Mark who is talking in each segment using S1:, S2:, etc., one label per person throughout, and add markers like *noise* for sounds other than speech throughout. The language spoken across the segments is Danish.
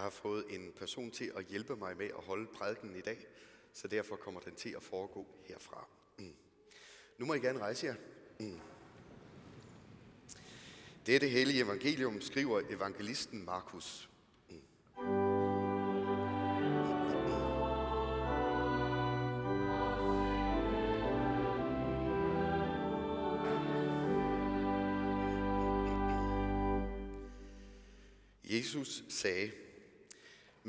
S1: Jeg har fået en person til at hjælpe mig med at holde prædiken i dag, så derfor kommer den til at foregå herfra. Mm. Nu må I gerne rejse jer. Mm. Dette hellige evangelium skriver evangelisten Markus. Mm. Jesus sagde,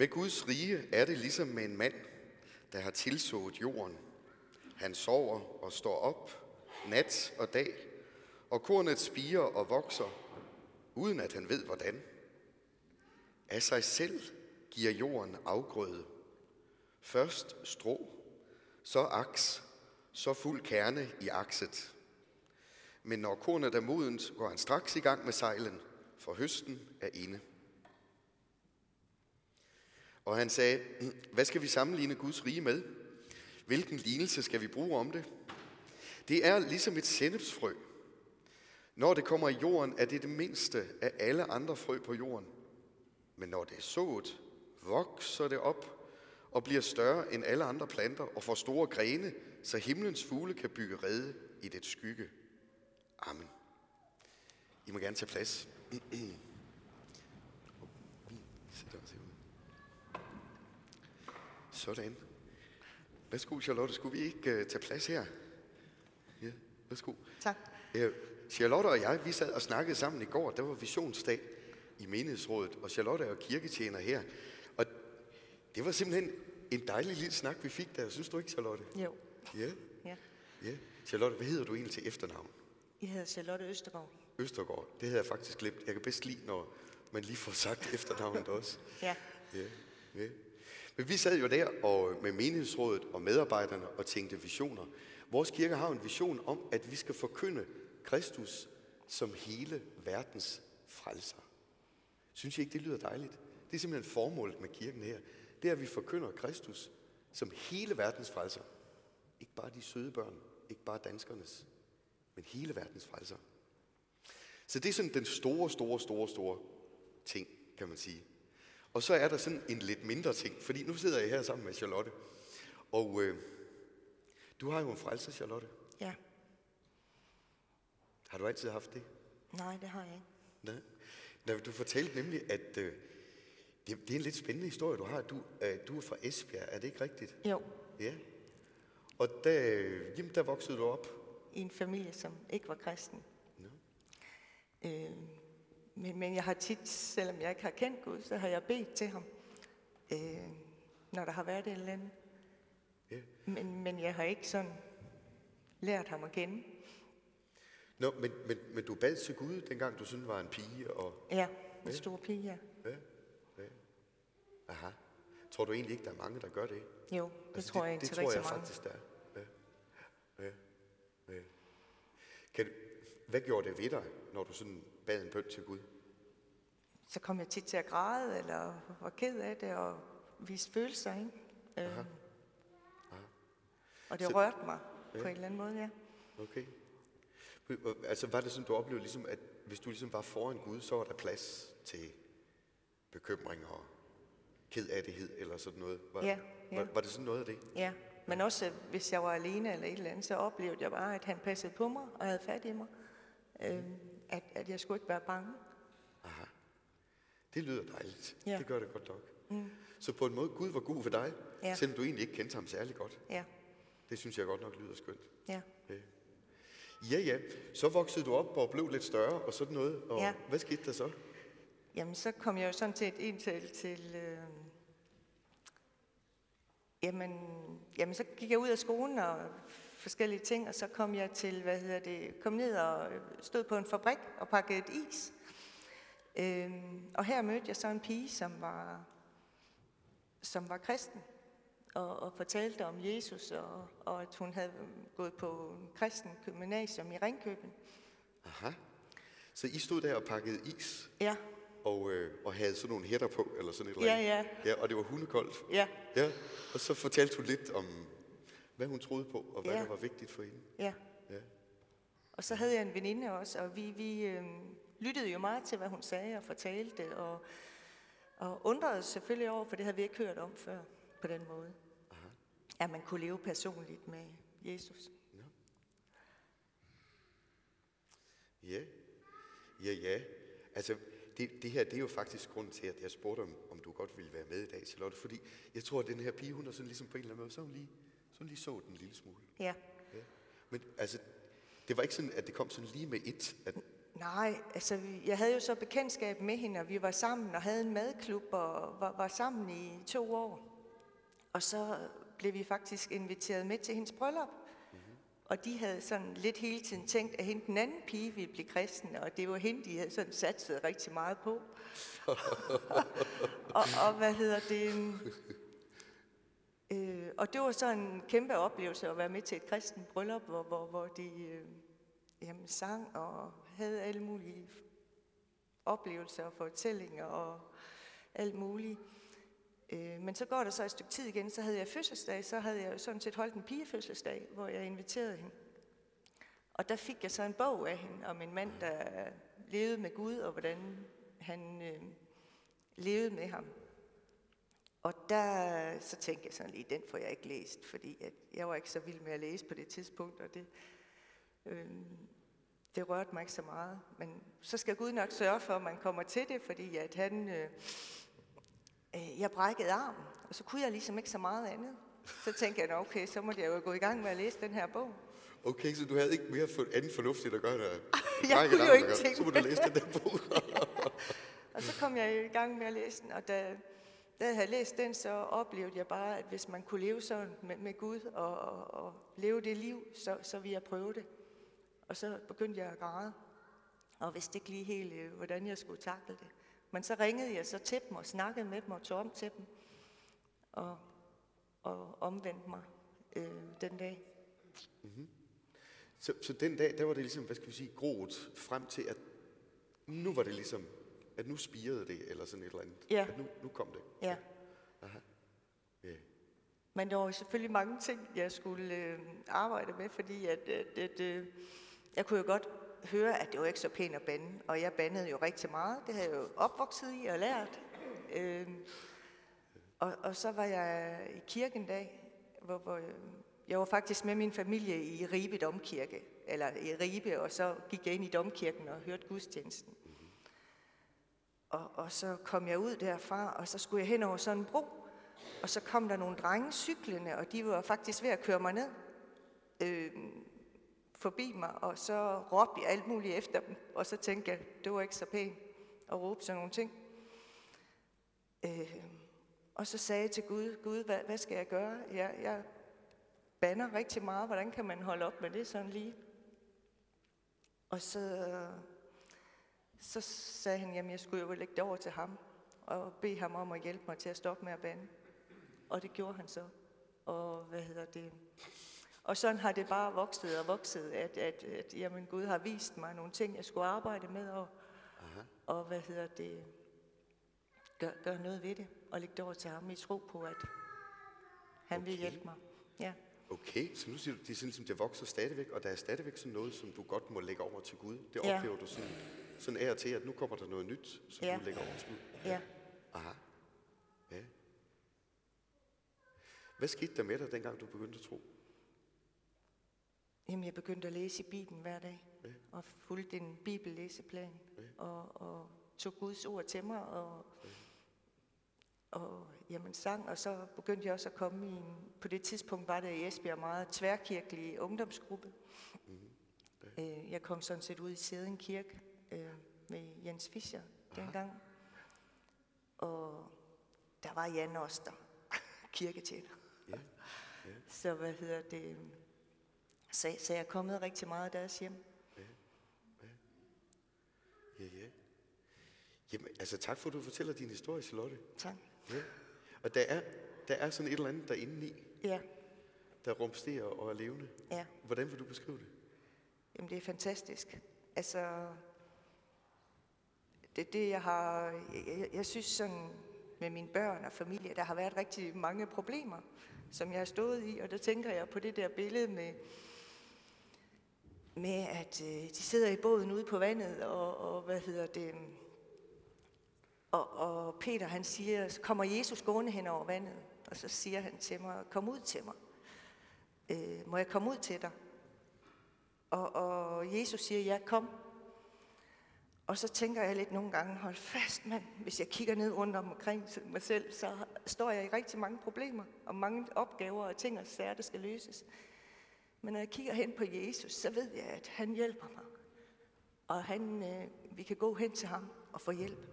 S1: med Guds rige er det ligesom med en mand, der har tilsået jorden. Han sover og står op nat og dag, og kornet spiger og vokser, uden at han ved hvordan. Af sig selv giver jorden afgrøde. Først strå, så aks, så fuld kerne i akset. Men når kornet er modent, går han straks i gang med sejlen, for høsten er inde. Og han sagde, hvad skal vi sammenligne Guds rige med? Hvilken lignelse skal vi bruge om det? Det er ligesom et sennepsfrø. Når det kommer i jorden, er det det mindste af alle andre frø på jorden. Men når det er sået, vokser det op og bliver større end alle andre planter og får store grene, så himlens fugle kan bygge rede i det skygge. Amen. I må gerne tage plads. *clears throat* Sådan. Værsgo, Charlotte. Skulle vi ikke uh, tage plads her? Ja, værsgo.
S2: Tak.
S1: Uh, Charlotte og jeg, vi sad og snakkede sammen i går. Der var visionsdag i menighedsrådet, og Charlotte er jo kirketjener her. Og det var simpelthen en dejlig lille snak, vi fik der. Synes du ikke, Charlotte?
S2: Jo.
S1: Ja.
S2: Ja.
S1: ja. Charlotte, hvad hedder du egentlig til efternavn?
S2: Jeg hedder Charlotte Østergaard.
S1: Østergaard. Det havde jeg faktisk glemt. Jeg kan bedst lide, når man lige får sagt efternavnet også.
S2: Ja.
S1: Ja, ja. Men vi sad jo der og med menighedsrådet og medarbejderne og tænkte visioner. Vores kirke har en vision om, at vi skal forkynde Kristus som hele verdens frelser. Synes I ikke, det lyder dejligt? Det er simpelthen formålet med kirken her. Det er, at vi forkynder Kristus som hele verdens frelser. Ikke bare de søde børn, ikke bare danskernes, men hele verdens frelser. Så det er sådan den store, store, store, store ting, kan man sige. Og så er der sådan en lidt mindre ting, fordi nu sidder jeg her sammen med Charlotte. Og øh, du har jo en frelser, Charlotte.
S2: Ja.
S1: Har du altid haft det?
S2: Nej, det har jeg ikke.
S1: Nej. Nej, du fortalte nemlig, at øh, det, det er en lidt spændende historie, du har. Du, øh, du er fra Esbjerg, er det ikke rigtigt?
S2: Jo.
S1: Ja. Og der, jamen, der voksede du op.
S2: I en familie, som ikke var kristen.
S1: Nå.
S2: Øh, men, men jeg har tit, selvom jeg ikke har kendt Gud, så har jeg bedt til ham, øh, når der har været et eller andet.
S1: Ja.
S2: Men, men jeg har ikke sådan lært ham at kende.
S1: Nå, men, men, men du bad til Gud, dengang du sådan var en pige, og
S2: Ja, en stor pige, ja.
S1: ja, ja. Aha. Tror du egentlig ikke, der er mange, der gør det?
S2: Jo, det
S1: Altså,
S2: tror jeg
S1: det,
S2: til
S1: det tror jeg
S2: mange.
S1: faktisk, der er. Ja. Ja. Ja. Kan du, hvad gjorde det ved dig, når du sådan bad en bøn til Gud?
S2: Så kom jeg tit til at græde, eller var ked af det, og viste følelser, ikke? Øh, og det
S1: Så-
S2: rørte mig
S1: Ja.
S2: på en eller anden måde, ja.
S1: Okay. Altså var det sådan, du oplevede ligesom, at hvis du ligesom var foran Gud, så var der plads til bekymring og kedattighed eller sådan noget? Var,
S2: Ja, ja.
S1: Var, var det sådan noget af det?
S2: Ja, men også øh, hvis jeg var alene eller et eller andet, så oplevede jeg bare, at han passede på mig og havde fat i mig. Øh, at, at jeg skulle ikke være bange.
S1: Aha. Det lyder dejligt.
S2: Ja.
S1: Det gør det godt nok. Mm. Så på en måde, Gud var god for dig,
S2: Ja.
S1: selvom du egentlig ikke kendte ham særlig godt.
S2: Ja,
S1: Det synes jeg godt nok lyder skønt.
S2: ja.
S1: Ja. Ja, ja. Så voksede du op og blev lidt større og sådan noget. Og
S2: Ja.
S1: hvad skete der så?
S2: Jamen, så kom jeg jo sådan til et indtal til... Øh, jamen, jamen, så gik jeg ud af skolen og forskellige ting, og så kom jeg til, hvad hedder det, kom ned og øh, stod på en fabrik og pakkede et is. Øh, og her mødte jeg så en pige, som var, som var kristen, og, og fortalte om Jesus, og, og at hun havde gået på en kristen gymnasium i Ringkøbing.
S1: Aha. Så I stod der og pakkede is,
S2: Ja,
S1: og, øh, og havde sådan nogle hætter på, eller sådan et eller
S2: Ja,
S1: andet. ja. Og det var hundekoldt.
S2: ja,
S1: Ja, og så fortalte hun lidt om, hvad hun troede på, og hvad
S2: Ja.
S1: der var vigtigt for hende.
S2: ja.
S1: Ja.
S2: Og så havde jeg en veninde også, og vi, vi øh, lyttede jo meget til, hvad hun sagde og fortalte, og, Og undrede os selvfølgelig over, for det havde vi ikke hørt om før på den måde. Aha. At man kunne leve personligt med Jesus.
S1: Ja, ja, ja. Altså, det, det her det er jo faktisk grunden til, at jeg spurgte, om, om du godt ville være med i dag, Charlotte. Fordi jeg tror, at den her pige, hun er sådan ligesom på en eller anden måde, så hun lige, så hun lige så den lille smule.
S2: Ja.
S1: ja. Men altså, det var ikke sådan, at det kom sådan lige med et, at
S2: Nej, altså jeg havde jo så bekendtskab med hende, og vi var sammen og havde en madklub og var, var sammen i to år. Og så blev vi faktisk inviteret med til hendes bryllup. Mm-hmm. Og de havde sådan lidt hele tiden tænkt, at hende den anden pige ville blive kristen, og det var hende, de havde sådan satset rigtig meget på. *laughs* og, og hvad hedder det? Øh, og det var så en kæmpe oplevelse at være med til et kristen bryllup, hvor, hvor, hvor de øh, jamen, sang og havde alle mulige oplevelser og fortællinger og alt muligt. Øh, men så går der så et stykke tid igen, så havde jeg fødselsdag, så havde jeg sådan set holdt en pigefødselsdag, hvor jeg inviterede hende. Og der fik jeg så en bog af hende om en mand, der levede med Gud, og hvordan han øh, levede med ham. Og der, så tænkte jeg sådan lige, den får jeg ikke læst, fordi at jeg var ikke så vild med at læse på det tidspunkt, og det, øh, det rørte mig ikke så meget. Men så skal Gud nok sørge for, at man kommer til det, fordi at han, øh, øh, jeg brækkede armen, og så kunne jeg ligesom ikke så meget andet. Så tænkte jeg, okay, så må jeg jo gå i gang med at læse den her bog.
S1: Okay, så du havde ikke mere for, anden fornuftigt at gøre, der *laughs*
S2: jeg kunne jo ikke
S1: tænke Så må du læse den der bog. *laughs*
S2: og så kom jeg i gang med at læse den, og da, da jeg havde læst den, så oplevede jeg bare, at hvis man kunne leve sådan med, med Gud og, og, og leve det liv, så, så ville jeg prøve det. Og så begyndte jeg at græde, og vidste ikke lige helt, øh, hvordan jeg skulle takle det. Men så ringede jeg så til dem og snakkede med dem og tog om til dem, og, og omvendte mig øh, den dag.
S1: Mm-hmm. Så, så den dag, der var det ligesom, hvad skal vi sige, groet frem til, at nu var det ligesom, at nu spirede det, eller sådan et eller andet.
S2: Ja.
S1: At nu, nu kom det.
S2: Ja.
S1: Aha. Ja.
S2: Men der var selvfølgelig mange ting, jeg skulle øh, arbejde med, fordi at, at, at øh, jeg kunne jo godt høre, at det var ikke så pænt at bande, og jeg bandede jo rigtig meget. Det havde jeg jo opvokset i og lært. Øh, og, og så var jeg i kirken en dag, hvor, hvor øh, jeg var faktisk med min familie i Ribe Domkirke, eller i Ribe, og så gik jeg ind i domkirken og hørte gudstjenesten. Og, og så kom jeg ud derfra, og så skulle jeg hen over sådan en bro, og så kom der nogle drenge cyklende, og de var faktisk ved at køre mig ned. Øh, forbi mig, og så råbte jeg alt muligt efter dem, og så tænkte jeg, det var ikke så pænt at råbe sådan nogle ting. Øh, og så sagde jeg til Gud, Gud, hvad, hvad skal jeg gøre? Jeg, jeg banner rigtig meget, hvordan kan man holde op med det sådan lige? Og så, så sagde han, jamen jeg skulle jo lægge det over til ham, og bede ham om at hjælpe mig til at stoppe med at bande. Og det gjorde han så. Og hvad hedder det? Og sådan har det bare vokset og vokset, at, at, at jamen, Gud har vist mig nogle ting, jeg skulle arbejde med, og, Aha. og hvad hedder det, gør, gør noget ved det, og lægge det over til ham i tro på, at han okay. vil hjælpe mig. Ja.
S1: Okay, så nu siger du, det er sådan, ligesom, det vokser stadigvæk, og der er stadigvæk sådan noget, som du godt må lægge over til Gud. Det
S2: ja.
S1: oplever du sådan, sådan af og til, at nu kommer der noget nyt, som ja. du lægger over til Gud.
S2: Ja.
S1: Aha. Ja. Hvad skete der med dig, dengang du begyndte at tro?
S2: Jamen, jeg begyndte at læse i Bibelen hver dag, ja. og fulgte en bibellæseplan, ja. og, og tog Guds ord til mig, og, ja. og jamen, sang, og så begyndte jeg også at komme i en, på det tidspunkt var det i Esbjerg meget tværkirkelig ungdomsgruppe. Mm-hmm. Ja. Øh, jeg kom sådan set ud i Sæden Kirke øh, med Jens Fischer Aha. dengang, og der var Jan Oster, *laughs* kirketjener. Ja. Ja. Så hvad hedder det så, så jeg er kommet rigtig meget af deres hjem. Ja,
S1: ja. Ja, ja. Jamen, altså tak for, at du fortæller din historie, Charlotte.
S2: Tak.
S1: Ja. Og der er, der er sådan et eller andet derinde i,
S2: ja.
S1: der rumsterer og er levende.
S2: Ja.
S1: Hvordan vil du beskrive det?
S2: Jamen, det er fantastisk. Altså, det det, jeg har... Jeg, jeg, jeg synes sådan, med mine børn og familie, der har været rigtig mange problemer, som jeg har stået i, og der tænker jeg på det der billede med med, at øh, de sidder i båden ude på vandet, og, og hvad hedder det, Og, og Peter han siger, så kommer Jesus gående hen over vandet, og så siger han til mig, kom ud til mig. Øh, må jeg komme ud til dig? Og, og Jesus siger, ja, kom. Og så tænker jeg lidt nogle gange, hold fast mand, hvis jeg kigger ned rundt omkring mig selv, så står jeg i rigtig mange problemer, og mange opgaver og ting og sager, der skal løses. Men når jeg kigger hen på Jesus, så ved jeg, at han hjælper mig. Og han, øh, vi kan gå hen til ham og få hjælp.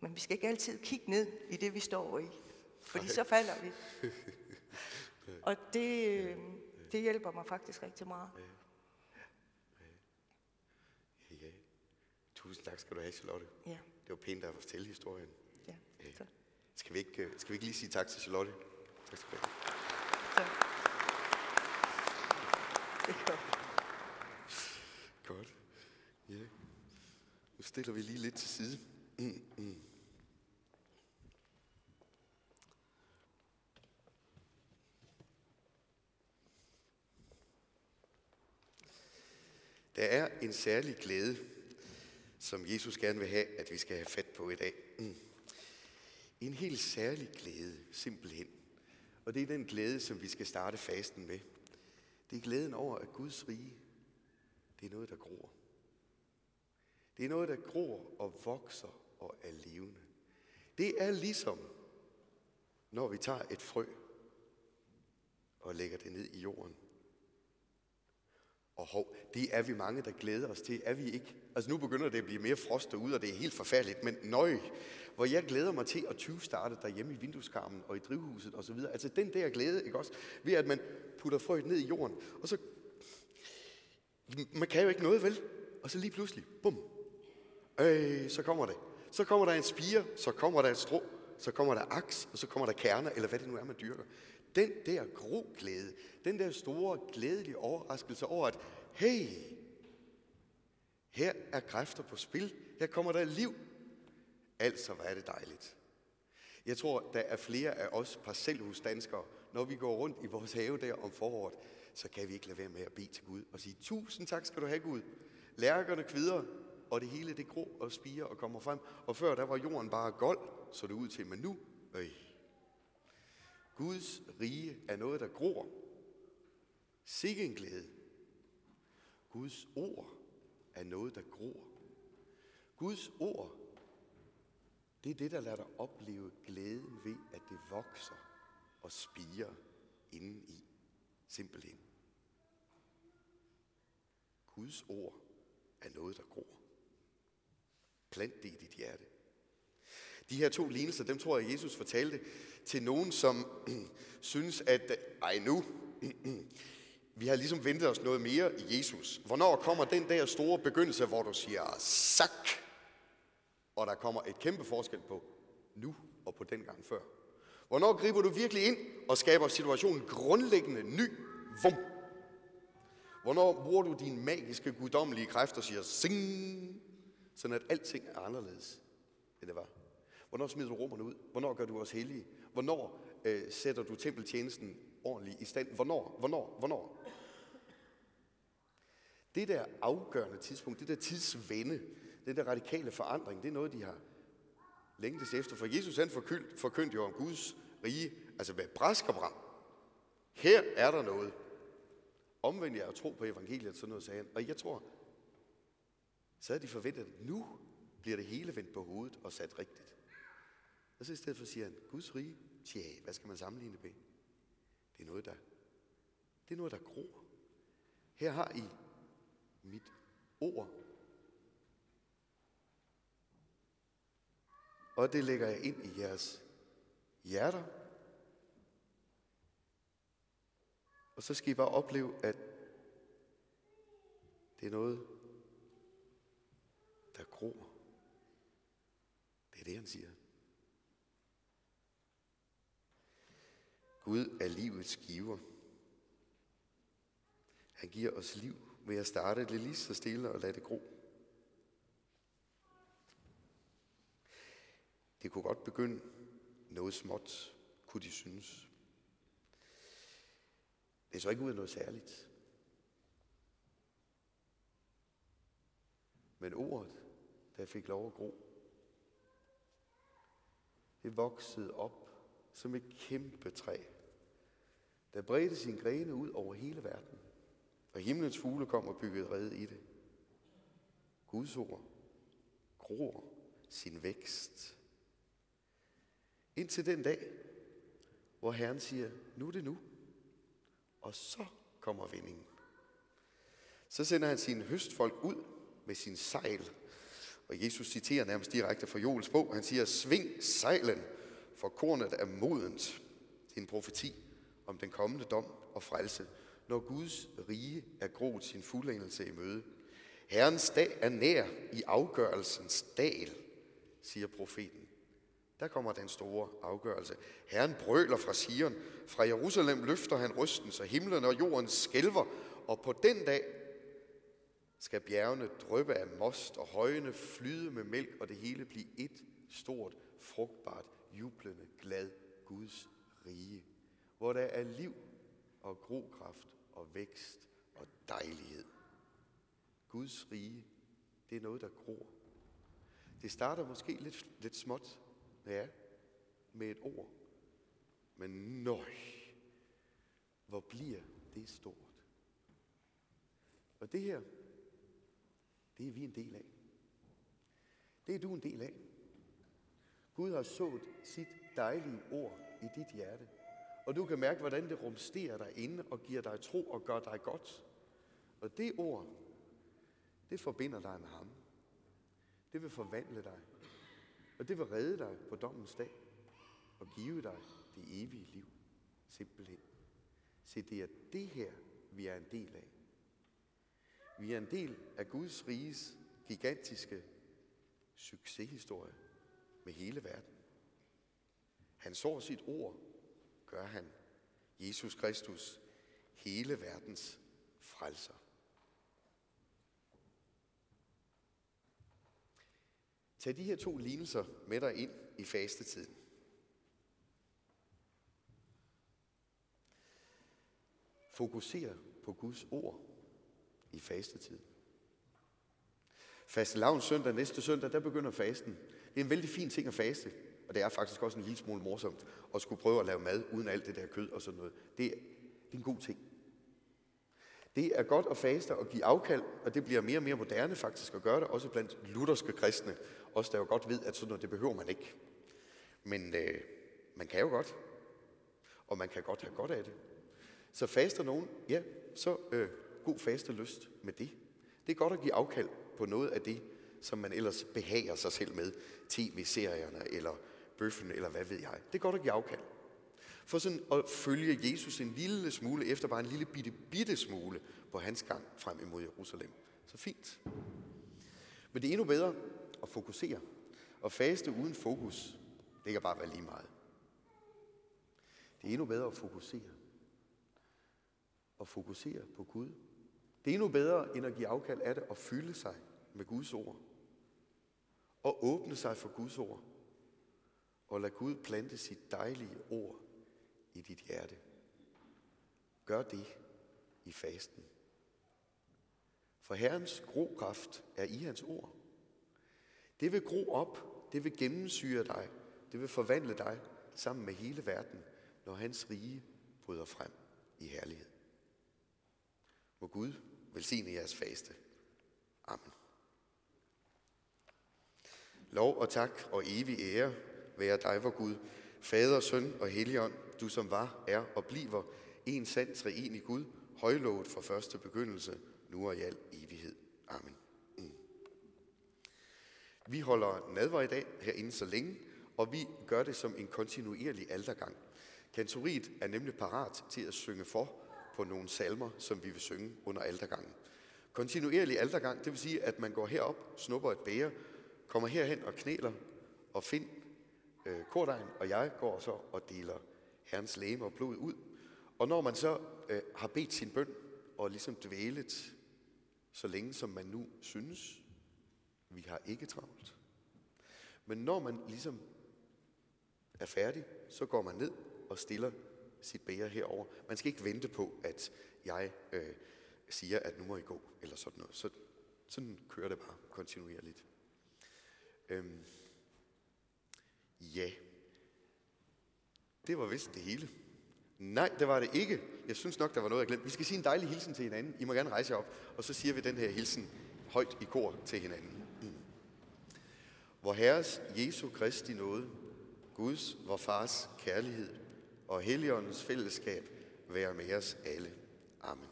S2: Men vi skal ikke altid kigge ned i det, vi står i. Fordi så falder vi. *laughs* Og det, øh, det hjælper mig faktisk rigtig meget.
S1: Ja. Tusind tak skal du have, Charlotte.
S2: Ja,
S1: Det var pænt at fortælle historien.
S2: ja. Så,
S1: Skal vi ikke, øh, skal vi ikke lige sige tak til Charlotte? Tak skal du have.
S2: godt.
S1: Godt. Ja. Nu stiller vi lige lidt til side. Mm, mm. Der er en særlig glæde, som Jesus gerne vil have, at vi skal have fat på i dag. Mm. En helt særlig glæde, simpelthen. Og det er den glæde, som vi skal starte fasten med. Det er glæden over, at Guds rige, det er noget, der gror. Det er noget, der gror og vokser og er levende. Det er ligesom, når vi tager et frø og lægger det ned i jorden. Og hov, det er vi mange, der glæder os til. Er vi ikke? Altså nu begynder det at blive mere frost derude, og det er helt forfærdeligt. Men nøj, hvor jeg glæder mig til at 20 starte derhjemme i vindueskarmen og i drivhuset osv. Altså den der glæde, ikke også? Ved at man putter frøet ned i jorden, og så... Man kan jo ikke noget, vel? Og så lige pludselig, bum, øh, så kommer det. Så kommer der en spire, så kommer der et strå, så kommer der aks, og så kommer der kerner, eller hvad det nu er, man dyrker. Den der groglæde, den der store glædelige overraskelse over, at hey, her er kræfter på spil, her kommer der liv. Altså, hvor er det dejligt. Jeg tror, der er flere af os parcelhusdanskere, når vi går rundt i vores have der om foråret, så kan vi ikke lade være med at bede til Gud og sige, tusind tak skal du have Gud. Lærkerne kvider, og det hele det grå og spiger og kommer frem. Og før der var jorden bare gold, så det ud til, men nu, øh, Guds rige er noget, der gror. Sikke en glæde. Guds ord er noget, der gror. Guds ord, det er det, der lader dig opleve glæden ved, at det vokser og spiger inden i. Simpelthen. Guds ord er noget, der gror. Plant det i dit hjerte. De her to lignelser, dem tror jeg, Jesus fortalte til nogen, som *clears throat* synes, at ej nu, *clears throat* vi har ligesom ventet os noget mere i Jesus. Hvornår kommer den der store begyndelse, hvor du siger, sak, og der kommer et kæmpe forskel på nu og på den gang før. Hvornår griber du virkelig ind og skaber situationen grundlæggende ny? Vum. Hvornår bruger du din magiske, guddommelige kræfter og siger sing, sådan at alting er anderledes, end det var? Hvornår smider du romerne ud? Hvornår gør du os hellige? Hvornår øh, sætter du tempeltjenesten ordentligt i stand? Hvornår? Hvornår? Hvornår? Det der afgørende tidspunkt, det der tidsvende, den der radikale forandring, det er noget, de har længtes efter. For Jesus han forkyndte, forkyndte jo om Guds rige, altså hvad brask og bram. Her er der noget. Omvendt jeg at tro på evangeliet, sådan noget sagde han. Og jeg tror, så havde de forventet, at nu bliver det hele vendt på hovedet og sat rigtigt. Og så i stedet for siger han, Guds rige, tja, hvad skal man sammenligne det med? Det er noget, der, det er noget, der gror. Her har I mit ord. Og det lægger jeg ind i jeres hjerter. Og så skal I bare opleve, at det er noget, der gror. Det er det, han siger. Gud er livets giver. Han giver os liv ved at starte det lige så stille og lade det gro. Det kunne godt begynde noget småt, kunne de synes. Det så ikke ud af noget særligt. Men ordet, der fik lov at gro, det voksede op som et kæmpe træ, der bredte sin grene ud over hele verden. Og himlens fugle kom og byggede rede i det. Guds ord gror sin vækst. Indtil den dag, hvor Herren siger, nu er det nu. Og så kommer vendingen. Så sender han sine høstfolk ud med sin sejl. Og Jesus citerer nærmest direkte fra Joels bog. Han siger, sving sejlen, for kornet er modent. Det er en profeti om den kommende dom og frelse, når Guds rige er groet sin fuldendelse i møde. Herrens dag er nær i afgørelsens dal, siger profeten. Der kommer den store afgørelse. Herren brøler fra Sion. Fra Jerusalem løfter han rysten, så himlen og jorden skælver. Og på den dag skal bjergene drøbe af most og højene flyde med mælk, og det hele blive et stort, frugtbart, jublende, glad Guds rige, hvor der er liv og grokraft og vækst og dejlighed. Guds rige, det er noget, der gror. Det starter måske lidt, lidt småt, ja, med et ord. Men nøj, hvor bliver det stort. Og det her, det er vi en del af. Det er du en del af. Gud har sået sit dejlige ord i dit hjerte. Og du kan mærke, hvordan det rumsterer dig inde og giver dig tro og gør dig godt. Og det ord, det forbinder dig med ham. Det vil forvandle dig. Og det vil redde dig på dommens dag og give dig det evige liv. Simpelthen. Se, det er det her, vi er en del af. Vi er en del af Guds riges gigantiske succeshistorie med hele verden. Han så sit ord, gør han. Jesus Kristus, hele verdens frelser. Tag de her to lignelser med dig ind i fastetiden. Fokuser på Guds ord i fastetiden. Faste søndag, næste søndag, der begynder fasten. Det er en vældig fin ting at faste, og det er faktisk også en lille smule morsomt at skulle prøve at lave mad uden alt det der kød og sådan noget. Det er, det er en god ting. Det er godt at faste og give afkald, og det bliver mere og mere moderne faktisk at gøre det, også blandt lutherske kristne. Også der jo godt ved, at sådan noget, det behøver man ikke. Men øh, man kan jo godt, og man kan godt have godt af det. Så faster nogen, ja, så øh, god faste lyst med det. Det er godt at give afkald på noget af det, som man ellers behager sig selv med. TV-serierne, eller bøffen, eller hvad ved jeg. Det er godt at give afkald. For sådan at følge Jesus en lille smule efter, bare en lille bitte, bitte smule på hans gang frem imod Jerusalem. Så fint. Men det er endnu bedre at fokusere. Og faste uden fokus, det kan bare være lige meget. Det er endnu bedre at fokusere. Og fokusere på Gud. Det er endnu bedre end at give afkald af det og fylde sig med Guds ord. Og åbne sig for Guds ord. Og lad Gud plante sit dejlige ord i dit hjerte. Gør det i fasten. For Herrens grokraft er i hans ord. Det vil gro op, det vil gennemsyre dig, det vil forvandle dig sammen med hele verden, når hans rige bryder frem i herlighed. Må Gud velsigne jeres faste. Amen. Lov og tak og evig ære være dig, vor Gud, Fader, Søn og Helligånd, du som var, er og bliver en sand treenig Gud, højlovet fra første begyndelse, nu og i al evighed. Amen. Mm. Vi holder nadver i dag herinde så længe, og vi gør det som en kontinuerlig aldergang. Kantoriet er nemlig parat til at synge for på nogle salmer, som vi vil synge under aldergangen. Kontinuerlig aldergang, det vil sige, at man går herop, snupper et bære, kommer herhen og knæler og find øh, kordejen, og jeg går så og deler Herrens læme og blod ud. Og når man så øh, har bedt sin bøn og ligesom dvælet så længe som man nu synes, vi har ikke travlt. Men når man ligesom er færdig, så går man ned og stiller sit bære herover. Man skal ikke vente på, at jeg øh, siger, at nu må I gå, eller sådan noget. Så, sådan kører det bare kontinuerligt. Øhm, ja, Det var vist det hele. Nej, det var det ikke. Jeg synes nok, der var noget, jeg glemte. Vi skal sige en dejlig hilsen til hinanden. I må gerne rejse jer op, og så siger vi den her hilsen højt i kor til hinanden. Mm. Hvor Herres Jesu Kristi nåde, Guds, vor Fars kærlighed og Helligåndens fællesskab være med os alle. Amen.